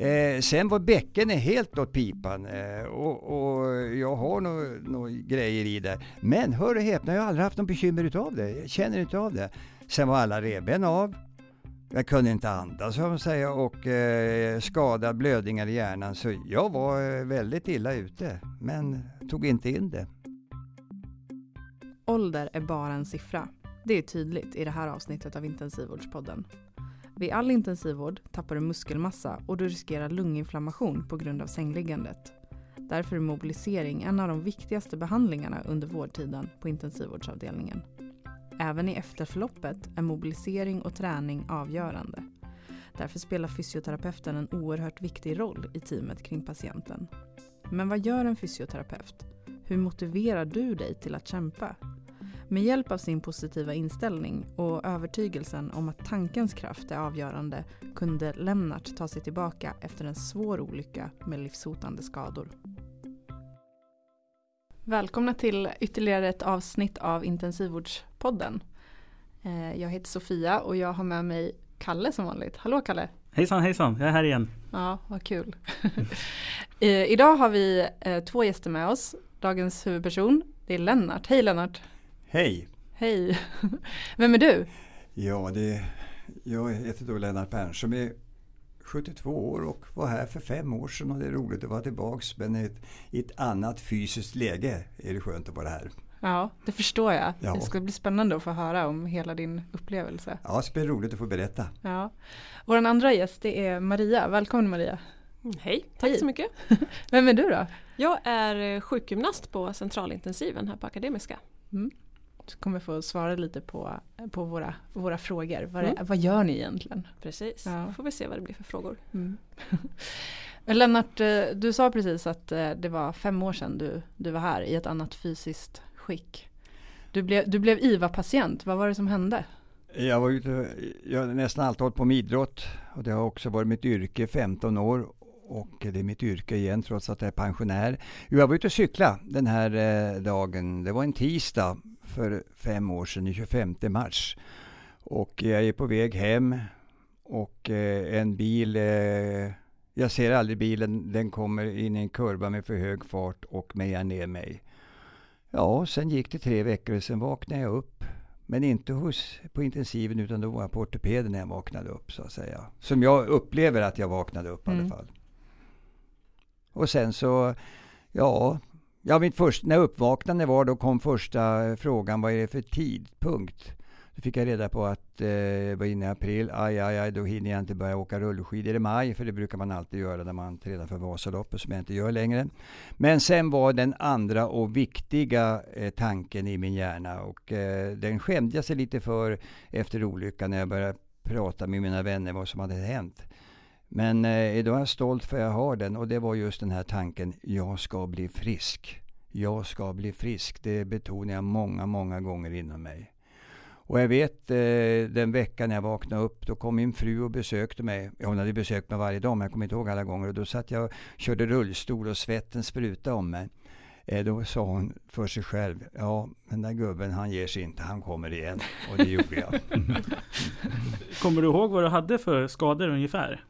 Eh, sen var bäcken är helt åt pipan eh, och, och, jag har några grejer i det. Men hör och häpna, jag har aldrig haft någon bekymmer utav det. Jag känner inte av det. Sen var alla revben av. Jag kunde inte andas som säga och eh, skadad blödningar i hjärnan. Så jag var eh, väldigt illa ute, men tog inte in det. Ålder är bara en siffra. Det är tydligt i det här avsnittet av Intensivvårdspodden. Vid all intensivvård tappar du muskelmassa och du riskerar lunginflammation på grund av sängliggandet. Därför är mobilisering en av de viktigaste behandlingarna under vårdtiden på intensivvårdsavdelningen. Även i efterförloppet är mobilisering och träning avgörande. Därför spelar fysioterapeuten en oerhört viktig roll i teamet kring patienten. Men vad gör en fysioterapeut? Hur motiverar du dig till att kämpa? Med hjälp av sin positiva inställning och övertygelsen om att tankens kraft är avgörande kunde Lennart ta sig tillbaka efter en svår olycka med livshotande skador. Välkomna till ytterligare ett avsnitt av Intensivvårdspodden. Eh, jag heter Sofia och jag har med mig Kalle som vanligt. Hallå Kalle! Hejsan hejsan, jag är här igen. Ja, vad kul. Eh, idag har vi eh, två gäster med oss. Dagens huvudperson, det är Lennart. Hej Lennart! Hej! Hej! Vem är du? Ja, det, jag heter då Lennart Bernström, är 72 år och var här för fem år sedan och det är roligt att vara tillbaks men i ett, i ett annat fysiskt läge är det skönt att vara här. Ja, det förstår jag. Ja. Det ska bli spännande att få höra om hela din upplevelse. Ja, det blir roligt att få berätta. Ja. Vår andra gäst det är Maria. Välkommen Maria. Mm, hej, tack Hej. så mycket. Vem är du då? Jag är sjukgymnast på centralintensiven här på Akademiska. Mm kommer få svara lite på, på våra, våra frågor. Vad, mm. vad gör ni egentligen? Precis, ja. får vi se vad det blir för frågor. Mm. Lennart, eh, du sa precis att eh, det var fem år sedan du, du var här i ett annat fysiskt skick. Du blev, du blev IVA-patient, vad var det som hände? Jag var ute, jag har nästan alltid hållit på med idrott och det har också varit mitt yrke 15 år och det är mitt yrke igen trots att jag är pensionär. Jag var ute och cykla den här eh, dagen. Det var en tisdag för fem år sedan, den 25 mars. Och jag är på väg hem och eh, en bil, eh, jag ser aldrig bilen, den kommer in i en kurva med för hög fart och mejar ner mig. Ja, sen gick det tre veckor och sen vaknade jag upp. Men inte hos, på intensiven utan då var jag på ortopeden när jag vaknade upp så att säga. Som jag upplever att jag vaknade upp mm. i alla mm. fall. Och sen så, ja, Ja, mitt första, när uppvaknande var då kom första frågan, vad är det för tidpunkt? Då fick jag reda på att eh, var inne i april. Aj, aj, aj, då hinner jag inte börja åka rullskidor i maj, för det brukar man alltid göra när man tränar för Vasaloppet, som jag inte gör längre. Men sen var den andra och viktiga eh, tanken i min hjärna och eh, den skämde jag sig lite för efter olyckan när jag började prata med mina vänner vad som hade hänt. Men eh, idag är jag stolt för att jag har den och det var just den här tanken, jag ska bli frisk. Jag ska bli frisk, det betonar jag många, många gånger inom mig. Och jag vet eh, den veckan jag vaknade upp, då kom min fru och besökte mig. Hon hade besökt mig varje dag, men jag kommer inte ihåg alla gånger. Och då satt jag och körde rullstol och svetten sprutade om mig. Eh, då sa hon för sig själv, ja, den där gubben han ger sig inte, han kommer igen. Och det gjorde jag. kommer du ihåg vad du hade för skador ungefär?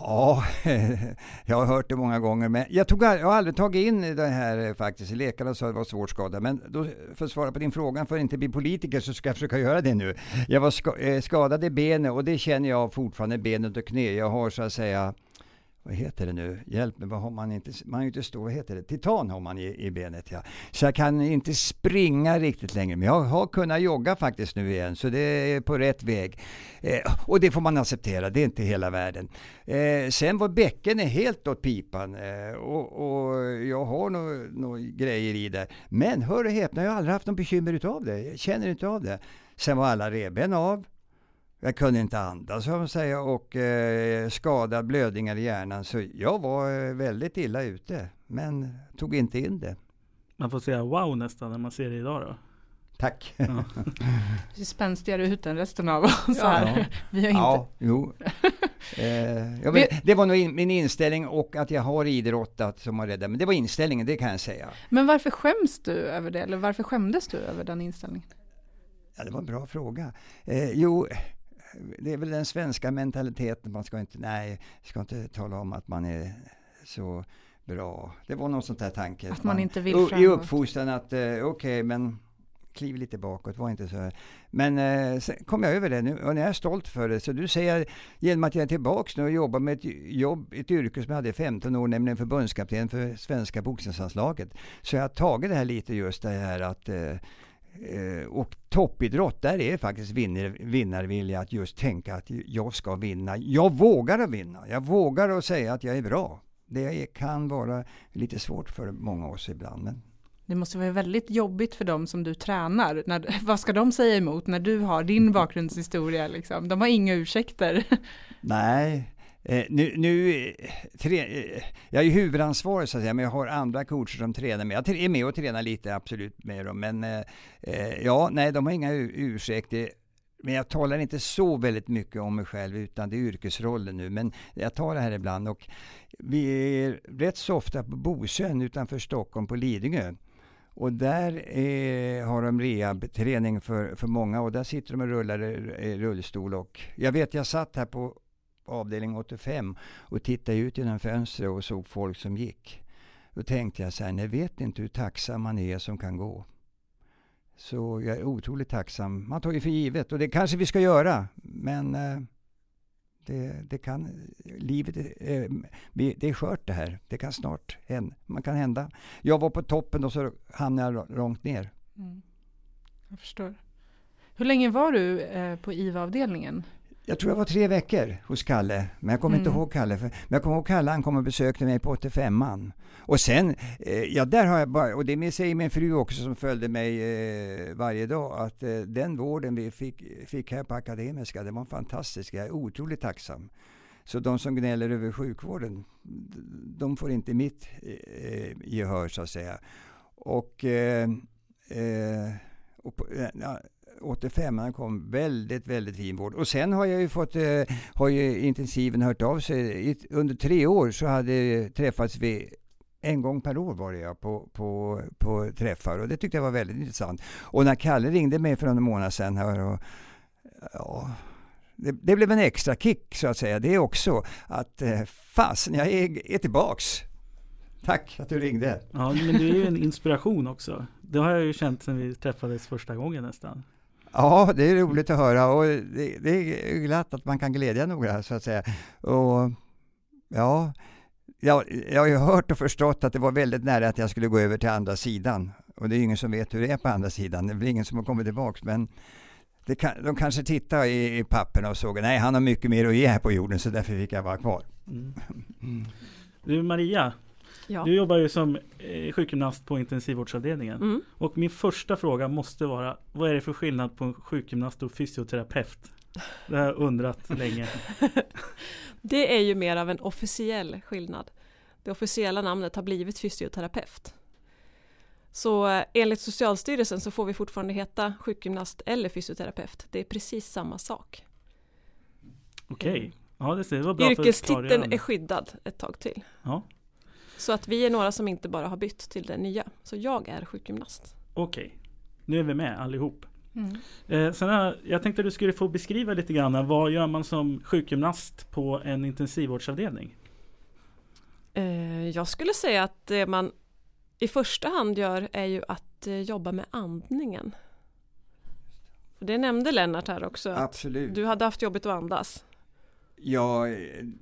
Ja, jag har hört det många gånger. Men jag, tog, jag har aldrig tagit in eh, det här faktiskt. Läkarna sa att det var svårt skadad. Men då, för att svara på din fråga, för att inte bli politiker, så ska jag försöka göra det nu. Jag var eh, skadad i benet och det känner jag fortfarande, benet och knä. Jag har så att säga vad heter det nu? Hjälp mig, vad har man inte? Man har inte stor, vad heter det? Titan har man i, i benet ja. Så jag kan inte springa riktigt längre. Men jag har kunnat jogga faktiskt nu igen, så det är på rätt väg. Eh, och det får man acceptera, det är inte hela världen. Eh, sen var bäcken är helt åt pipan eh, och, och, jag har några grejer i det. Men hör och häpna, jag har aldrig haft någon bekymmer utav det. Jag känner inte av det. Sen var alla revben av. Jag kunde inte andas som man säger och eh, skadad blödningar i hjärnan. Så jag var eh, väldigt illa ute, men tog inte in det. Man får säga wow nästan när man ser det idag då. Tack. Ja. Du spänstigare ut än resten av oss ja. här. Vi har inte... Ja, jo. eh, jag vet, det var nog in, min inställning och att jag har idrottat som har räddat Men det var inställningen, det kan jag säga. Men varför skäms du över det? Eller varför skämdes du över den inställningen? Ja, det var en bra fråga. Eh, jo, det är väl den svenska mentaliteten. Man ska inte, nej, ska inte tala om att man är så bra. Det var något sånt där tanke. Att man inte vill I framåt. uppfostran att, eh, okej, okay, men kliv lite bakåt, var inte så här. Men eh, sen kom jag över det nu och nu är jag stolt för det. Så du säger, genom att jag är tillbaks nu och jobbar med ett jobb, ett yrke som jag hade i 15 år, nämligen förbundskapten för svenska boxningslandslaget. Så jag har tagit det här lite just det här att eh, och toppidrott, där är faktiskt vinnar, vinnarvilja att just tänka att jag ska vinna. Jag vågar att vinna. Jag vågar att säga att jag är bra. Det kan vara lite svårt för många av oss ibland. Men det måste vara väldigt jobbigt för dem som du tränar. När, vad ska de säga emot när du har din bakgrundshistoria? Liksom? De har inga ursäkter. Nej, eh, nu, nu tre, eh, jag är huvudansvarig så att säga, men jag har andra coacher som tränar med. Jag är med och tränar lite absolut med dem, men eh, eh ja, nej, de har inga ursäkter. Men jag talar inte så väldigt mycket om mig själv utan det är yrkesrollen nu. Men jag tar det här ibland och vi är rätt så ofta på Bosön utanför Stockholm på Lidingö. Och där eh, har de rehabträning för, för många och där sitter de och rullar i rullstol. Och jag vet, jag satt här på avdelning 85 och tittade ut genom fönstret och såg folk som gick. Då tänkte jag så här, ni vet inte hur tacksam man är som kan gå. Så jag är otroligt tacksam. Man tar ju för givet och det kanske vi ska göra. Men eh, det, det, kan, livet eh, det är skört det här. Det kan snart hända. Man kan hända. Jag var på toppen och så hamnade jag långt ner. Mm. Jag förstår. Hur länge var du eh, på IVA-avdelningen? Jag tror jag var tre veckor hos Kalle, men jag kommer mm. inte ihåg Kalle. För, men jag kommer ihåg Kalle, han kom och besökte mig på 85an. Och sen, eh, ja där har jag bara, och det säger min fru också som följde mig eh, varje dag, att eh, den vården vi fick, fick här på Akademiska, den var fantastisk. Jag är otroligt tacksam. Så de som gnäller över sjukvården, de får inte mitt eh, gehör så att säga. Och, eh, eh, och ja, 85 han kom väldigt, väldigt fin vård. Och sen har jag ju fått, eh, har ju intensiven hört av sig. Under tre år så hade träffats vi en gång per år var det jag på, på, på träffar och det tyckte jag var väldigt intressant. Och när Kalle ringde mig för en månad sedan här och, ja, det, det, blev en extra kick så att säga. Det är också att eh, fasen, jag är, är tillbaks. Tack att du ringde. Ja, men du är ju en inspiration också. Det har jag ju känt sedan vi träffades första gången nästan. Ja, det är roligt att höra och det, det är glatt att man kan glädja några så att säga. Och ja, jag, jag har ju hört och förstått att det var väldigt nära att jag skulle gå över till andra sidan. Och det är ingen som vet hur det är på andra sidan. Det är väl ingen som har kommit tillbaks. Men kan, de kanske tittade i, i papperna och såg nej, han har mycket mer att ge här på jorden så därför fick jag vara kvar. Mm. Mm. Du Maria, Ja. Du jobbar ju som eh, sjukgymnast på intensivvårdsavdelningen. Mm. Och min första fråga måste vara, vad är det för skillnad på en sjukgymnast och fysioterapeut? Det har jag undrat länge. det är ju mer av en officiell skillnad. Det officiella namnet har blivit fysioterapeut. Så eh, enligt Socialstyrelsen så får vi fortfarande heta sjukgymnast eller fysioterapeut. Det är precis samma sak. Okej, okay. ja det var bra Yrkestiteln är skyddad ett tag till. Ja. Så att vi är några som inte bara har bytt till det nya. Så jag är sjukgymnast. Okej, okay. nu är vi med allihop. Mm. Eh, sen här, jag tänkte att du skulle få beskriva lite grann. Vad gör man som sjukgymnast på en intensivvårdsavdelning? Eh, jag skulle säga att det man i första hand gör är ju att eh, jobba med andningen. Det nämnde Lennart här också. Absolut. Du hade haft jobbigt att andas. Ja,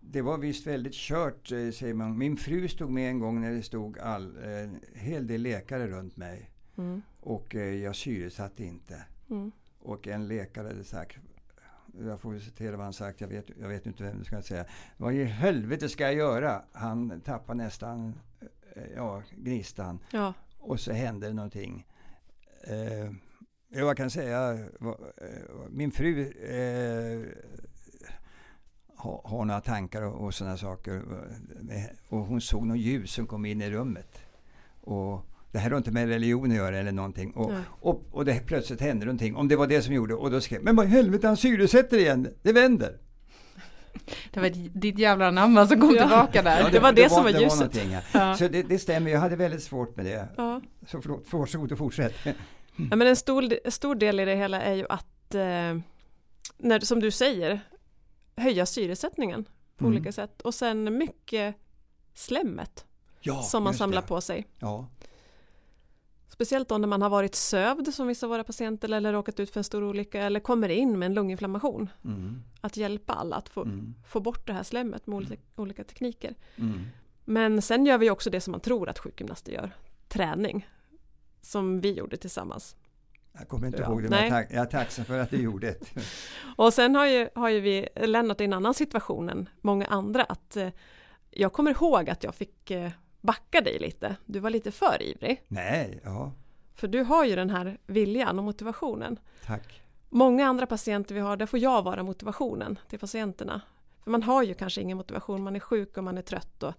det var visst väldigt kört, eh, säger man. Min fru stod med en gång när det stod all, eh, en hel del läkare runt mig. Mm. Och eh, jag syresatte inte. Mm. Och en läkare hade sagt, jag får citera vad han sagt, jag vet, jag vet inte vem det ska säga. Vad i helvete ska jag göra? Han tappade nästan ja, gnistan. Ja. Och så hände någonting. Eh, jag kan säga, min fru eh, ha, ha några tankar och, och sådana saker. Och hon såg något ljus som kom in i rummet. Och det här har inte med religion att göra eller någonting. Och, och, och det plötsligt hände någonting. Om det var det som gjorde. Och då skrev men vad i helvete, han syresätter igen. Det vänder. Det var ditt jävla namn som kom ja. tillbaka där. Ja, det, det, var det, det som var, var ljuset. Var ja. Så det, det, stämmer, jag hade väldigt svårt med det. Ja. Så varsågod och fortsätt. Ja, men en stor, stor del i det hela är ju att eh, när, som du säger, höja syresättningen på mm. olika sätt. Och sen mycket slemmet ja, som man samlar det. på sig. Ja. Speciellt då när man har varit sövd som vissa av våra patienter eller råkat ut för en stor olycka eller kommer in med en lunginflammation. Mm. Att hjälpa alla att få, mm. få bort det här slemmet med olika, mm. olika tekniker. Mm. Men sen gör vi också det som man tror att sjukgymnaster gör, träning. Som vi gjorde tillsammans. Jag kommer inte ja. ihåg det, men jag är tacksam för att du gjorde det. och sen har ju, har ju vi lämnat i en annan situation än många andra. att eh, Jag kommer ihåg att jag fick eh, backa dig lite. Du var lite för ivrig. Nej, ja. För du har ju den här viljan och motivationen. Tack. Många andra patienter vi har, där får jag vara motivationen till patienterna. För man har ju kanske ingen motivation, man är sjuk och man är trött och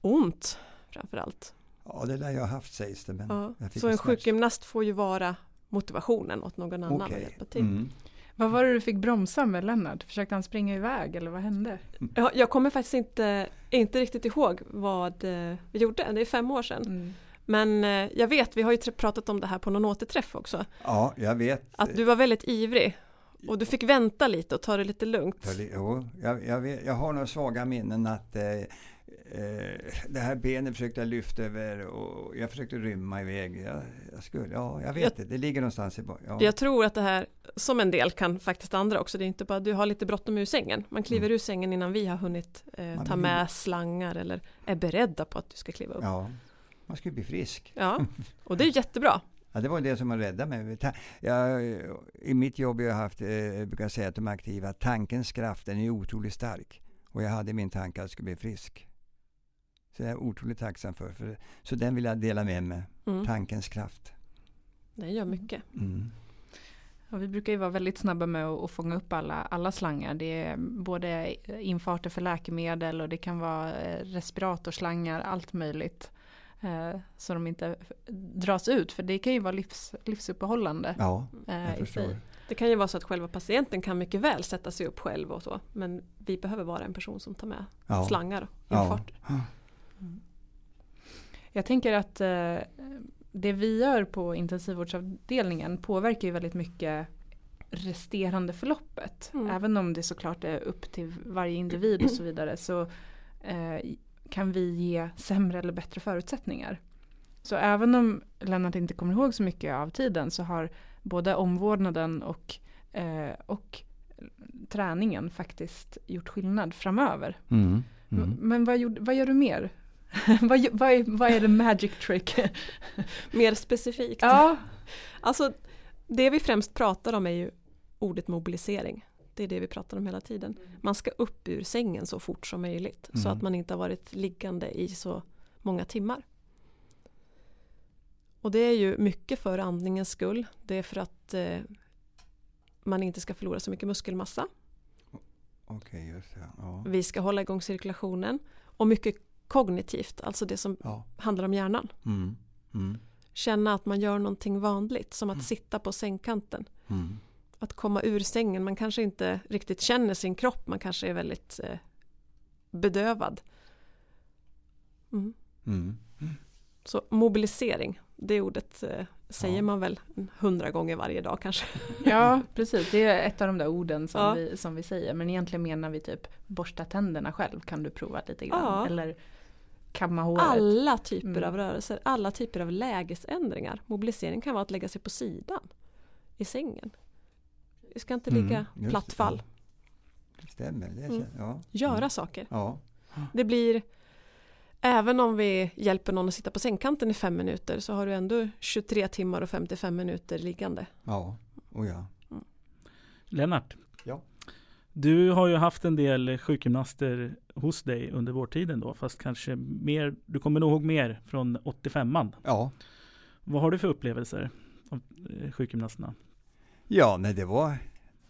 ont framförallt. Ja, det lär jag ha haft sägs det. Men ja. Så en sjukgymnast får ju vara motivationen åt någon annan okay. att hjälpa till. Mm. Vad var det du fick bromsa med Lennart? Försökte han springa iväg eller vad hände? Jag, jag kommer faktiskt inte, inte riktigt ihåg vad eh, vi gjorde, det är fem år sedan. Mm. Men eh, jag vet, vi har ju pratat om det här på någon återträff också. Ja, jag vet. Att du var väldigt ivrig och du fick vänta lite och ta det lite lugnt. Jo, jag, jag, vet, jag har några svaga minnen att eh, Eh, det här benet försökte jag lyfta över och jag försökte rymma iväg. Jag, jag skulle, ja, jag vet jag, det, det ligger någonstans i ja. Jag tror att det här, som en del kan faktiskt andra också, det är inte bara du har lite bråttom ur sängen. Man kliver mm. ur sängen innan vi har hunnit eh, ta med slangar eller är beredda på att du ska kliva upp. Ja, man ska bli frisk. Ja, och det är jättebra. Ja, det var det som räddat mig. Jag, I mitt jobb har jag haft, eh, jag brukar säga att de aktiva, tankens kraft den är otroligt stark. Och jag hade min tanke att jag skulle bli frisk. Jag är otroligt tacksam för. för så den vill jag dela med mig. Mm. Tankens kraft. Den gör mycket. Mm. Ja, vi brukar ju vara väldigt snabba med att, att fånga upp alla, alla slangar. Det är både infarter för läkemedel och det kan vara eh, respiratorslangar, allt möjligt. Eh, så de inte dras ut, för det kan ju vara livs, livsuppehållande. Ja, jag eh, förstår. Det kan ju vara så att själva patienten kan mycket väl sätta sig upp själv och så. Men vi behöver vara en person som tar med ja. slangar och infarter. Ja. Jag tänker att eh, det vi gör på intensivvårdsavdelningen påverkar ju väldigt mycket resterande förloppet. Mm. Även om det såklart är upp till varje individ och så vidare så eh, kan vi ge sämre eller bättre förutsättningar. Så även om Lennart inte kommer ihåg så mycket av tiden så har både omvårdnaden och, eh, och träningen faktiskt gjort skillnad framöver. Mm. Mm. Men vad, vad gör du mer vad, vad, är, vad är the magic trick? Mer specifikt? Ja. Alltså det vi främst pratar om är ju ordet mobilisering. Det är det vi pratar om hela tiden. Mm. Man ska upp ur sängen så fort som möjligt mm. så att man inte har varit liggande i så många timmar. Och det är ju mycket för andningens skull. Det är för att eh, man inte ska förlora så mycket muskelmassa. Okay, just det. Ja. Vi ska hålla igång cirkulationen och mycket kognitivt, alltså det som ja. handlar om hjärnan. Mm. Mm. Känna att man gör någonting vanligt, som att mm. sitta på sängkanten. Mm. Att komma ur sängen, man kanske inte riktigt känner sin kropp, man kanske är väldigt eh, bedövad. Mm. Mm. Så mobilisering, det ordet eh, säger ja. man väl hundra gånger varje dag kanske. Ja precis, det är ett av de där orden som, ja. vi, som vi säger. Men egentligen menar vi typ borsta tänderna själv kan du prova lite grann. Ja. Eller kamma håret. Alla typer mm. av rörelser, alla typer av lägesändringar. Mobilisering kan vara att lägga sig på sidan i sängen. Vi ska inte ligga mm, platt fall. Det stämmer. Det mm. ja. Göra mm. saker. Ja. Det blir Även om vi hjälper någon att sitta på sängkanten i fem minuter så har du ändå 23 timmar och 55 minuter liggande. Ja, och ja. Mm. Lennart. Ja. Du har ju haft en del sjukgymnaster hos dig under vårtiden då, fast kanske mer, du kommer nog ihåg mer från 85an. Ja. Vad har du för upplevelser av eh, sjukgymnasterna? Ja, nej det var,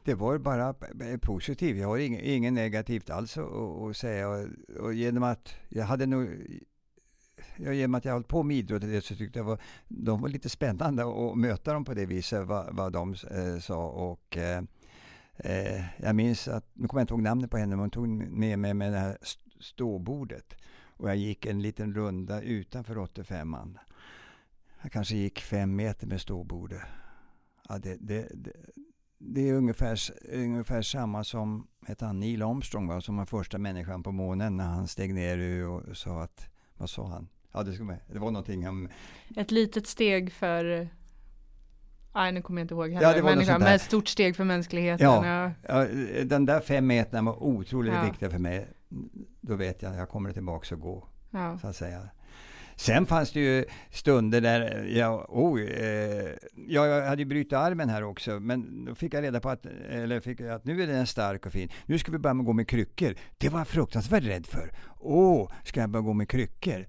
det var bara positivt. Jag har inget, inget negativt alls att, att säga. Och, och, genom att jag hade nog Ja, genom att jag hållit på med idrott så tyckte jag var, de var lite spännande att möta dem på det viset, vad, vad de eh, sa. Och, eh, Eh, jag minns att, nu kommer jag inte ihåg namnet på henne, men hon tog med mig med det här ståbordet. Och jag gick en liten runda utanför 85an. Jag kanske gick fem meter med ståbordet. Ja, det, det, det, det är ungefär, ungefär samma som hette han, Neil Armstrong va, som var första människan på månen när han steg ner och sa att, vad sa han? Ja, det, med, det var någonting om... Ett litet steg för Nej, nu kommer jag inte ihåg heller. Ja, det var människa, men ett stort steg för mänskligheten. Ja, ja. den där fem meterna var otroligt ja. viktiga för mig. Då vet jag, att jag kommer tillbaka och gå. Ja. Så att säga. Sen fanns det ju stunder där jag, oh, eh, jag hade ju brutit armen här också, men då fick jag reda på att, eller fick att nu är den stark och fin. Nu ska vi börja med gå med kryckor. Det var jag fruktansvärt rädd för. Åh, oh, ska jag börja gå med kryckor?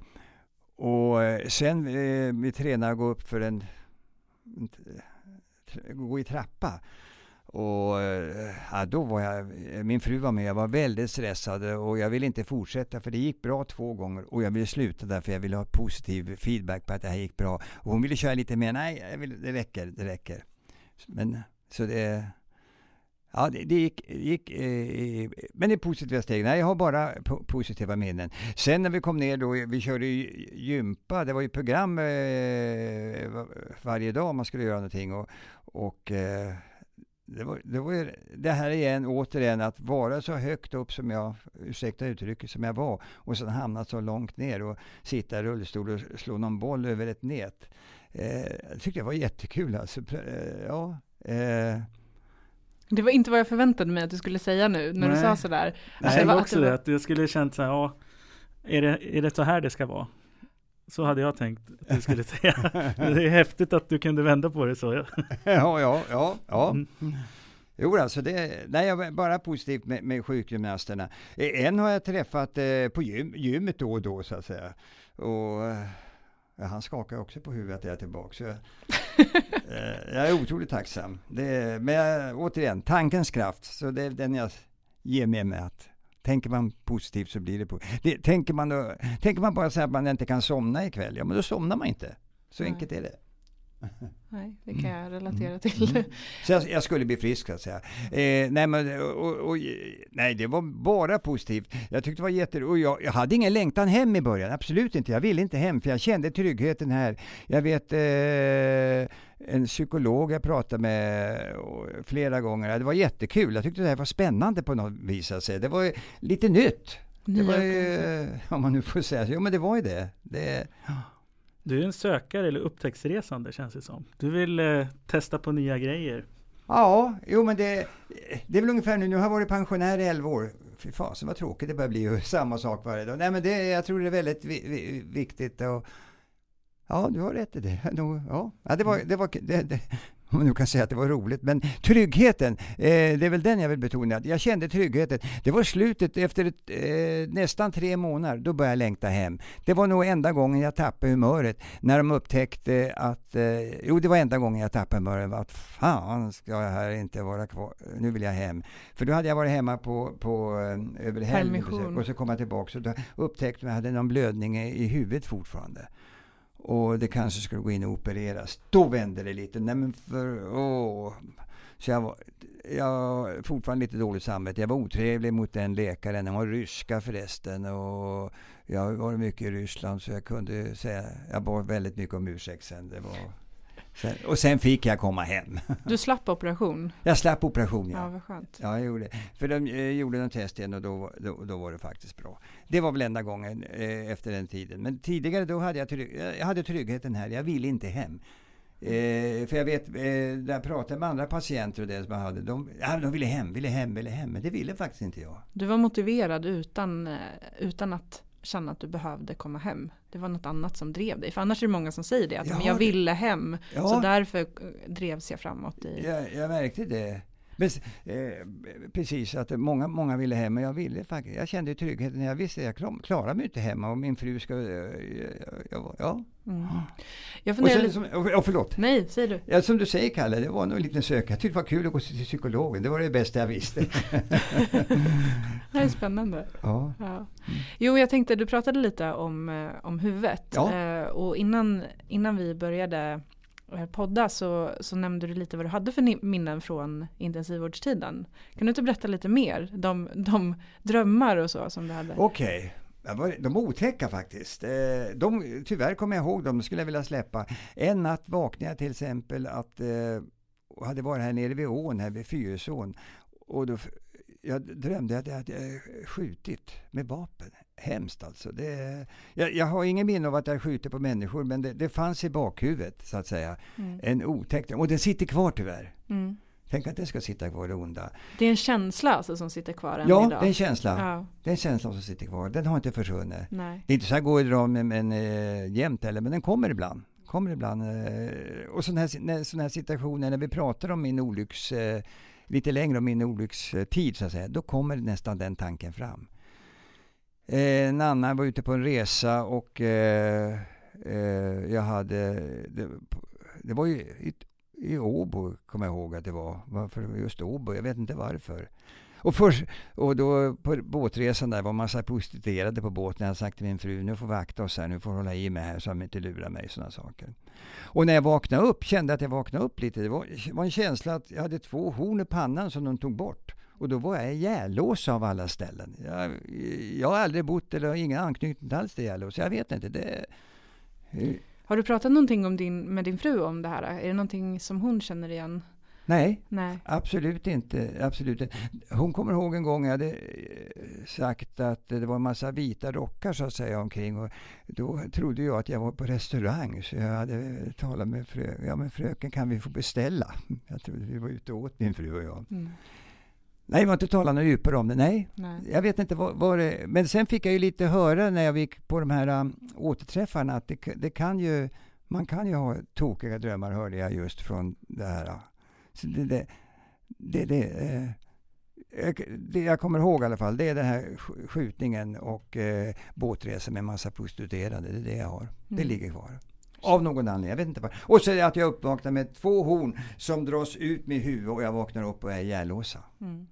Och eh, sen eh, vi tränade att gå upp för en, gå i trappa. Och eh, ja, då var jag, min fru var med, jag var väldigt stressad och jag ville inte fortsätta för det gick bra två gånger och jag ville sluta därför jag ville ha positiv feedback på att det här gick bra. Och hon ville köra lite mer, nej vill, det räcker, det räcker. Men så det, ja det, det gick, gick eh, men det är positiva steg. Nej, jag har bara po positiva minnen. Sen när vi kom ner då, vi körde gympa, det var ju program eh, varje dag man skulle göra någonting och, och eh, det, var, det, var det här igen, återigen, att vara så högt upp som jag, ursäkta uttrycket, som jag var och sen hamna så långt ner och sitta i rullstol och slå någon boll över ett nät. Eh, det tyckte jag var jättekul alltså. Eh, ja, eh. Det var inte vad jag förväntade mig att du skulle säga nu när Nej. du sa sådär. Nej, jag var också det, att jag skulle känt så här, ja, är det, är det så här det ska vara? Så hade jag tänkt att du skulle säga. det är häftigt att du kunde vända på det så. ja, ja, ja. ja. Mm. Jo, alltså det, nej, jag är bara positivt med, med sjukgymnasterna. En har jag träffat eh, på gym, gymmet då och då så att säga. Och ja, han skakar också på huvudet att jag är tillbaka. Så jag, eh, jag är otroligt tacksam. Det, men jag, återigen, tankens kraft. Så det är den jag ger med mig att Tänker man positivt så blir det positivt. Tänker man, då, tänker man bara så att man inte kan somna ikväll, ja men då somnar man inte. Så Nej. enkelt är det. Nej, det kan jag relatera mm. till. Mm. Så jag, jag, skulle bli frisk så att säga. Eh, nej, men, och, och, nej, det var bara positivt. Jag tyckte det var jätteroligt. Jag, jag hade ingen längtan hem i början, absolut inte. Jag ville inte hem, för jag kände tryggheten här. Jag vet eh, en psykolog jag pratade med flera gånger. Det var jättekul. Jag tyckte det här var spännande på något vis. Alltså. Det var lite nytt. Det var ju, om man nu får säga så. Jo, men det var ju det. det du är en sökare eller upptäcktsresande känns det som. Du vill eh, testa på nya grejer. Ja, jo men det, det är väl ungefär nu. Nu har jag varit pensionär i 11 år. Fy fasen vad tråkigt det börjar bli samma sak varje dag. Nej men det, jag tror det är väldigt vi, vi, viktigt. Och, ja, du har rätt i det. Ja, det var, det var det, det, om man nu kan säga att det var roligt. Men tryggheten, eh, det är väl den jag vill betona. Jag kände tryggheten. Det var slutet efter ett, eh, nästan tre månader, då började jag längta hem. Det var nog enda gången jag tappade humöret, när de upptäckte att, eh, jo det var enda gången jag tappade humöret, att fan ska jag här inte vara kvar, nu vill jag hem. För då hade jag varit hemma på, på eh, över helgen och så kom jag tillbaka och då upptäckte jag att jag hade någon blödning i huvudet fortfarande och det kanske skulle gå in och opereras. Då vände det lite. Nej, men för, åh. Så jag var, jag har fortfarande lite dåligt samvete. Jag var otrevlig mot den läkaren. Han var ryska förresten. Och jag har varit mycket i Ryssland så jag kunde säga, jag bad väldigt mycket om ursäkt sen. Det var, sen, och sen fick jag komma hem. Du slapp operation? Jag slapp operation, ja. Ja, vad skönt. Ja, jag gjorde För de eh, gjorde en test igen och då, då, då, var det faktiskt bra. Det var väl enda gången eh, efter den tiden. Men tidigare då hade jag, trygg, jag hade tryggheten här. Jag ville inte hem. Eh, för jag vet, eh, när jag pratade med andra patienter och det som jag hade, de, ja, de ville hem, ville hem, ville hem. Men det ville faktiskt inte jag. Du var motiverad utan, eh, utan att känna att du behövde komma hem. Det var något annat som drev dig. För annars är det många som säger det. Att ja, jag ville hem. Ja, så därför eh, drevs jag framåt. I... Jag, jag märkte det. Men, eh, precis, att många, många ville hem, men jag ville faktiskt. Jag kände tryggheten. Jag visste att jag klarar mig inte hemma och min fru ska... Eh, ja. ja. Mm. Jag funderar... och sen, som, oh, förlåt. Nej, säg du. Ja, som du säger Kalle, det var nog en liten söka. Jag tyckte det var kul att gå till psykologen. Det var det bästa jag visste. det är spännande. Ja. ja. Jo, jag tänkte, du pratade lite om, eh, om huvudet. Ja. Eh, och innan, innan vi började Eh, podda så, så nämnde du lite vad du hade för minnen från intensivvårdstiden. Kan du inte berätta lite mer? De, de drömmar och så som du hade. Okej. Okay. De var otäcka faktiskt. Eh, de, tyvärr kommer jag ihåg dem, de skulle jag vilja släppa. En natt vaknade jag till exempel att eh, och hade varit här nere vid ån, här vid Fyrisån. Och då, jag drömde att jag hade skjutit med vapen. Hemskt alltså. Det, jag, jag har ingen minne av att jag skjutit på människor, men det, det fanns i bakhuvudet, så att säga. Mm. En otäck... Och den sitter kvar tyvärr. Mm. Tänk att det ska sitta kvar det onda. Det är en känsla alltså som sitter kvar än ja, idag? Ja, det är en känsla. Ja. Det är en känsla som sitter kvar. Den har inte försvunnit. Nej. Det är inte så jag går och drar med, med äh, jämt heller, men den kommer ibland. Kommer ibland. Äh, och sådana här, här situationer när vi pratar om min olycks... Äh, lite längre om min olyckstid så att säga, då kommer nästan den tanken fram. en annan var ute på en resa och jag hade... Det, det var ju i Åbo, kommer jag ihåg att det var. Varför just Åbo? Jag vet inte varför. Och, först, och då på båtresan där var massa prostituerade på båten. Jag hade sagt till min fru, nu får vi akta oss här, nu får hålla i mig här så att de inte lurar mig. Sådana saker. Och när jag vaknade upp, kände att jag vaknade upp lite. Det var, var en känsla att jag hade två horn i pannan som de tog bort. Och då var jag i Järlås av alla ställen. Jag, jag har aldrig bott eller har ingen anknytning alls till Järlås. Jag vet inte. Det, har du pratat någonting om din, med din fru om det här? Är det någonting som hon känner igen? Nej, Nej, absolut inte. Absolut inte. Hon kommer ihåg en gång jag hade eh, sagt att det var en massa vita rockar så att säga omkring. Och då trodde jag att jag var på restaurang. Så jag hade talat med fröken. Ja, men fröken kan vi få beställa? Jag trodde vi var ute och åt min fru och jag. Mm. Nej, vi har inte talat något djupare om det. Nej, Nej. jag vet inte vad, vad, det Men sen fick jag ju lite höra när jag gick på de här um, återträffarna att det, det, kan ju, man kan ju ha tokiga drömmar, hörde jag just från det här. Så det, det, det, det eh, det jag kommer ihåg i alla fall, det är den här skjutningen och eh, båtresan med massa prostituerade. Det är det jag har. Mm. Det ligger kvar. Av någon anledning, jag vet inte vad. Och så är det att jag uppvaknar med två horn som dras ut med huvudet och jag vaknar upp och är ihjällåsa. Mm.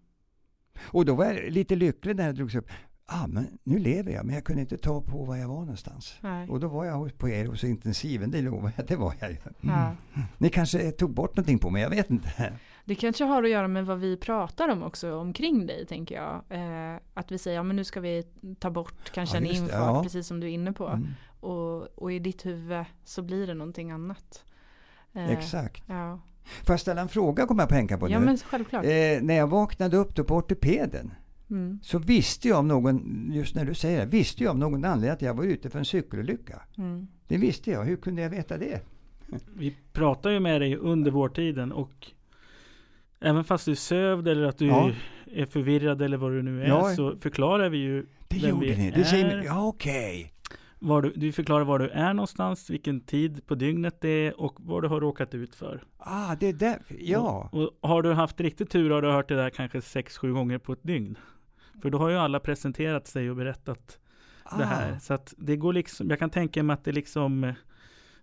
Och då var jag lite lycklig när jag drogs upp. Ah, men nu lever jag, men jag kunde inte ta på var jag var någonstans. Nej. Och då var jag på er hos intensiven, det lovar jag, det var jag ju. Mm. Ja. Ni kanske tog bort någonting på mig, jag vet inte. Det kanske har att göra med vad vi pratar om också omkring dig, tänker jag. Eh, att vi säger, ja men nu ska vi ta bort kanske ja, en infart, ja. precis som du är inne på. Mm. Och, och, i ditt huvud så blir det någonting annat. Eh, Exakt. Ja. Får jag ställa en fråga, kommer jag på tänka på ja, Men självklart. Eh, när jag vaknade upp då på ortopeden mm. så visste jag om någon, just när du säger det, visste jag om någon anledning att jag var ute för en cykelolycka. Mm. Det visste jag. Hur kunde jag veta det? Vi pratar ju med dig under vårtiden och även fast du är sövd eller att du ja. är förvirrad eller vad du nu är ja. så förklarar vi ju det vem gjorde vi ni. Det säger, ja, okej. Okay. Var du, du förklarar var du är någonstans, vilken tid på dygnet det är och vad du har råkat ut för. Ah, det är därför, ja. Och, och, har du haft riktigt tur har du hört det där kanske sex, sju gånger på ett dygn. För då har ju alla presenterat sig och berättat ah. det här. Så att det går liksom, jag kan tänka mig att det liksom eh,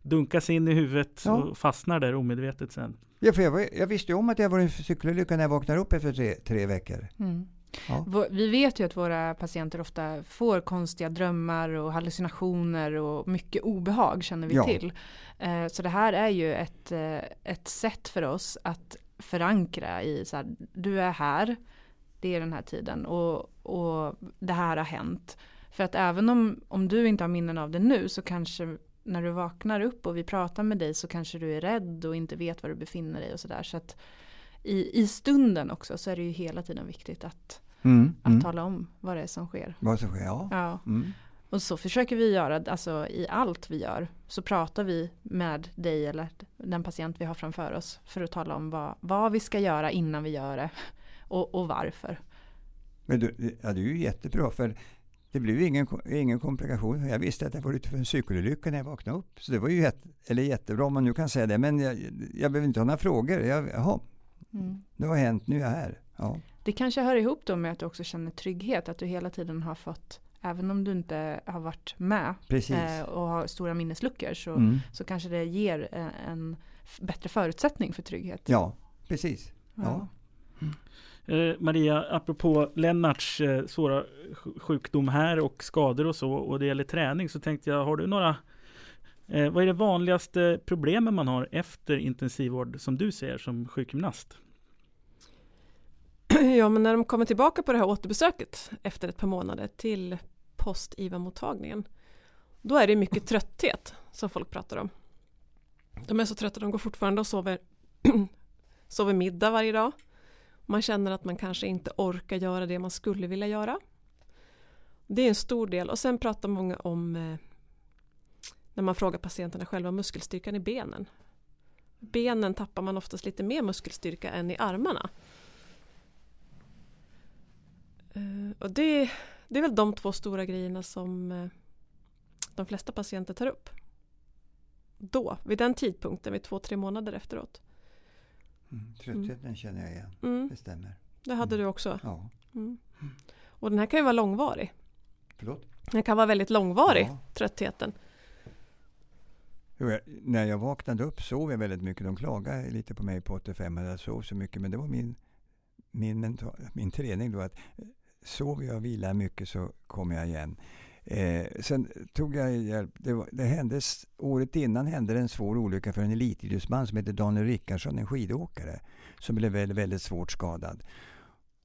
dunkas in i huvudet ja. och fastnar där omedvetet sen. Ja, för jag, jag visste ju om att jag var i en cykelolycka när jag vaknade upp efter tre, tre veckor. Mm. Ja. Vi vet ju att våra patienter ofta får konstiga drömmar och hallucinationer och mycket obehag känner vi ja. till. Eh, så det här är ju ett, eh, ett sätt för oss att förankra i så här, du är här, det är den här tiden och, och det här har hänt. För att även om, om du inte har minnen av det nu så kanske när du vaknar upp och vi pratar med dig så kanske du är rädd och inte vet var du befinner dig och sådär. Så att i, i stunden också så är det ju hela tiden viktigt att Mm, att mm. tala om vad det är som sker. Vad som sker, ja. ja. Mm. Och så försöker vi göra, alltså i allt vi gör, så pratar vi med dig eller den patient vi har framför oss för att tala om vad, vad vi ska göra innan vi gör det och, och varför. Men du, ja, det är ju jättebra för det blev ingen, ingen komplikation. Jag visste att jag var ute för en cykelolycka när jag vaknade upp. Så det var ju jätte, eller jättebra om man nu kan säga det. Men jag, jag behöver inte ha några frågor. Jag, jaha, mm. det har hänt, nu är jag här. Ja. Det kanske hör ihop då med att du också känner trygghet, att du hela tiden har fått Även om du inte har varit med eh, och har stora minnesluckor så, mm. så kanske det ger en, en, bättre förutsättning för trygghet. Ja, precis. Ja. Mm. Eh, Maria, apropå Lennarts eh, svåra sjukdom här och skador och så och det gäller träning så tänkte jag, har du några eh, vad är det vanligaste problemen man har efter intensivvård som du ser som sjukgymnast? Ja, men när de kommer tillbaka på det här återbesöket efter ett par månader till post-IVA-mottagningen då är det mycket trötthet som folk pratar om. De är så trötta, de går fortfarande och sover sover middag varje dag. Man känner att man kanske inte orkar göra det man skulle vilja göra. Det är en stor del och sen pratar många om eh, när man frågar patienterna själva muskelstyrkan i benen. Benen tappar man oftast lite mer muskelstyrka än i armarna. Eh, och det, det är väl de två stora grejerna som eh, de flesta patienter tar upp. Då, vid den tidpunkten, vid två, tre månader efteråt. Mm, tröttheten mm. känner jag igen, mm. det stämmer. Det hade mm. du också? Ja. Mm. Och den här kan ju vara långvarig. Förlåt? Den kan vara väldigt långvarig, ja. tröttheten. Jo, jag, när jag vaknade upp sov jag väldigt mycket. De klagade lite på mig på 85 att jag sov så mycket. Men det var min, min, mental, min träning då. att Sover jag och vilar mycket så kommer jag igen. Eh, sen tog jag hjälp. Det, var, det hände, året innan hände en svår olycka för en elitidrottsman som heter Daniel Rickardsson, en skidåkare, som blev väldigt, väldigt svårt skadad.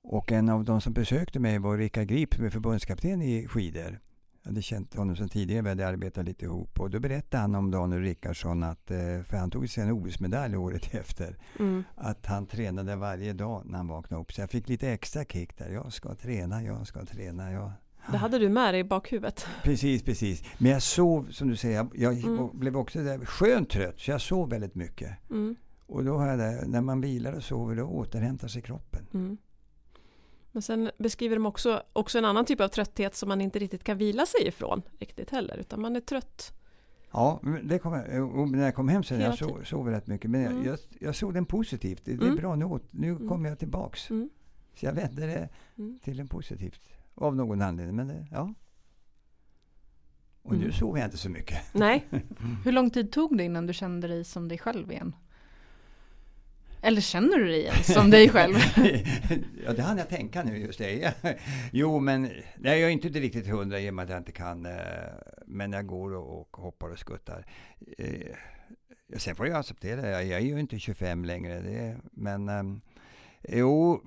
Och en av de som besökte mig var Rickard Grip som är förbundskapten i skidor. Jag hade känt honom sedan tidigare, vi hade arbetat lite ihop. Och då berättade han om Daniel Rickardsson, att, eh, för han tog sig en OS-medalj året efter, mm. att han tränade varje dag när han vaknade upp. Så jag fick lite extra kick där. Jag ska träna, jag ska träna. Jag... Det hade du med dig i bakhuvudet. Precis, precis. Men jag sov, som du säger, jag, mm. blev också där, skönt trött, så jag sov väldigt mycket. Mm. Och då har jag det, när man vilar och sover, då återhämtar sig kroppen. Mm. Men sen beskriver de också, också en annan typ av trötthet som man inte riktigt kan vila sig ifrån riktigt heller, utan man är trött. Ja, det kom, när jag kom hem sen jag sov, sov rätt mycket. Men mm. jag, jag såg den positivt. Det, det är mm. bra nu. Nu mm. kommer jag tillbaks. Mm. Så jag vände det mm. till en positivt. Av någon anledning. Men det, ja. Och nu mm. sov jag inte så mycket. Nej. Hur lång tid tog det innan du kände dig som dig själv igen? Eller känner du dig igen som dig själv? ja, det hann jag tänka nu just det. jo, men nej, jag är inte riktigt hundra i och med att jag inte kan. Eh, men jag går och, hoppar och skuttar. Eh, sen får jag acceptera det. Jag är ju inte 25 längre. Det, men eh, jo,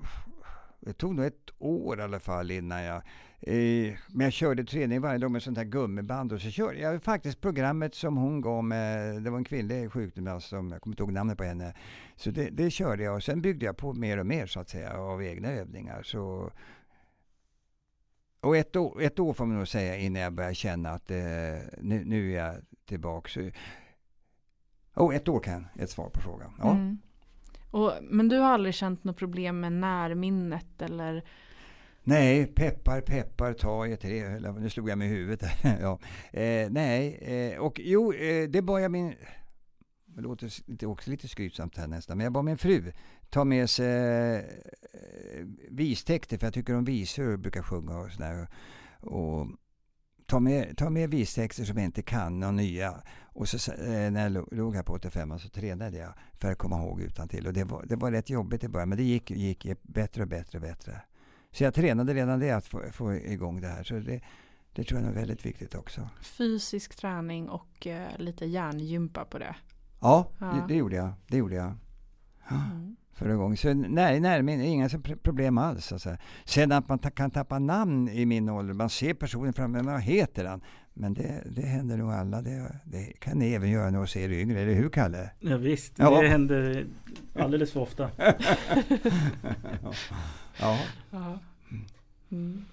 det tog nog ett år i alla fall innan jag Eh, men jag körde träning varje dag med sånt här gummiband och så körde jag faktiskt programmet som hon gav mig. Det var en kvinnlig sjukgymnast som, jag kommer inte ihåg namnet på henne. Så det, det, körde jag och sen byggde jag på mer och mer så att säga av egna övningar. Så, och ett år, ett år får man nog säga innan jag började känna att eh, nu, nu är jag tillbaka. Oh, ett år kan ett svar på frågan. Ja. Mm. Och, men du har aldrig känt något problem med närminnet eller Nej, peppar, peppar, ta i tre. Nu slog jag mig i huvudet. ja. Eh, nej, eh, och jo, eh, det bad jag min... Det låter också lite skrytsamt här nästan, men jag bad min fru ta med sig eh, vistexter, för jag tycker om visor och brukar sjunga och sådär. Och ta med, ta med vistexter som jag inte kan, och nya. Och så, eh, när jag låg här på 85 så tränade jag för att komma ihåg utan till. Och det var, det var rätt jobbigt i början, men det gick, gick bättre och bättre och bättre. Så jag tränade redan det, att få, få igång det här. Så det, det tror jag är väldigt viktigt också. Fysisk träning och uh, lite hjärngympa på det. Ja, ja. Det, det, gjorde jag. Det gjorde jag. Mm. Förra gången. Så nej, nej men inga problem alls. Alltså. Sen att man kan tappa namn i min ålder. Man ser personen framför sig, vad heter han? Men det, det händer nog alla. Det, det kan ni även göra när er yngre, eller hur Kalle? Ja, visst, ja. det händer alldeles för ofta. ja. Mm.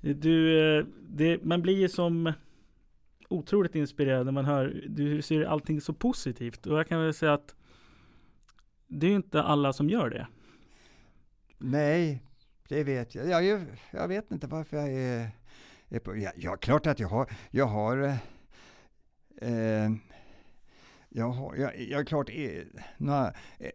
Du, eh, det, man blir ju som otroligt inspirerad när man hör, du ser allting så positivt. Och jag kan väl säga att det är inte alla som gör det. Nej, det vet jag. Jag, jag vet inte varför jag är Ja, ja, klart att jag har, jag har eh, jag har, jag, jag klart, eh, några, eh,